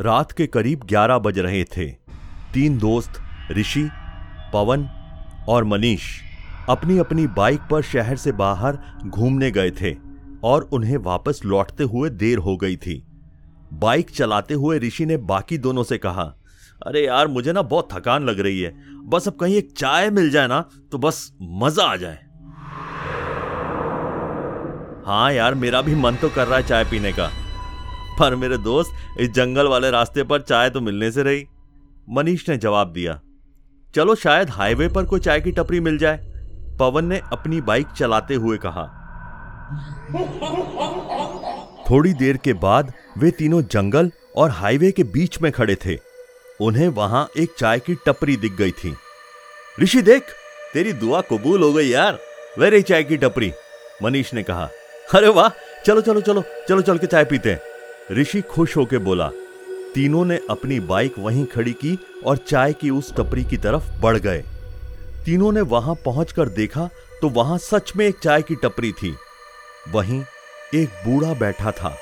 रात के करीब 11 बज रहे थे। तीन दोस्त, ऋषि, पवन और मनीष अपनी अपनी बाइक पर शहर से बाहर घूमने गए थे और उन्हें वापस लौटते हुए देर हो गई थी। बाइक चलाते हुए ऋषि ने बाकी दोनों से कहा, अरे यार, मुझे ना बहुत थकान लग रही है। बस अब कहीं एक चाय मिल जाए ना तो बस मज़ा आ जाए। हाँ यार, मेरा भी मन तो कर रहा है चाय पीने का। पर मेरे दोस्त इस जंगल वाले रास्ते पर चाय तो मिलने से रही। मनीष ने जवाब दिया, चलो शायद हाईवे पर कोई चाय की टपरी मिल जाए। पवन ने अपनी बाइक चलाते हुए कहा। थोड़ी देर के बाद वे तीनों जंगल और हाईवे के बीच में खड़े थे। उन्हें वहाँ एक चाय की टपरी दिख गई थी। ऋषि देख, तेरी दुआ कबूल हो गई यार। वे रही चाय की टपरी, मनीष ने कहा। अरे वाह, चलो चलो चलो चलो, चल के चाय पीते हैं। ऋषि खुश होके बोला, तीनों ने अपनी बाइक वहीं खड़ी की और चाय की उस टपरी की तरफ़ बढ़ गए। तीनों ने वहाँ पहुंचकर देखा तो वहाँ सच में एक चाय की टपरी थी। वहीं एक बूढ़ा बैठा था।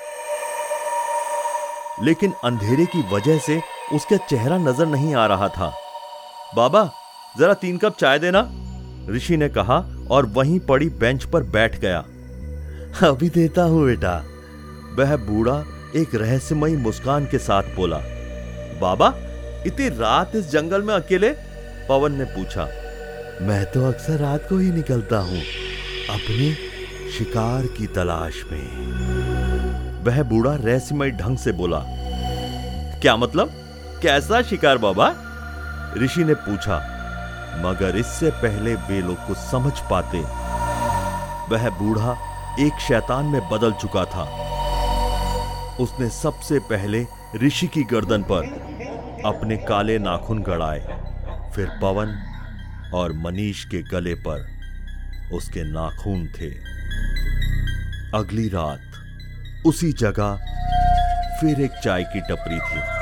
लेकिन अंधेरे की वजह से उसका चेहरा नज़र नहीं आ रहा था। बाबा, जरा तीन कप चाय देना, ऋषि ने कहा और वहीं पड़ी बेंच पर बैठ गया। अभी देता हूँ बेटा। वह बूढ़ा एक रहस्यमयी मुस्कान के साथ बोला, बाबा, इतनी रात इस जंगल में अकेले? पवन ने पूछा, मैं तो अक्सर रात को ही निकलता हूँ, अपने शिकार की तलाश में। वह बूढ़ा रहस्यमय ढंग से बोला, क्या मतलब? कैसा शिकार बाबा? ऋषि ने पूछा, मगर इससे पहले वे लोग कुछ समझ पाते। वह बूढ़ा एक शैतान में बदल चुका था। उसने सबसे पहले ऋषि की गर्दन पर अपने काले नाखून गड़ाए। फिर पवन और मनीष के गले पर उसके नाखून थे। अगली रात उसी जगह फिर एक चाय की टपरी थी।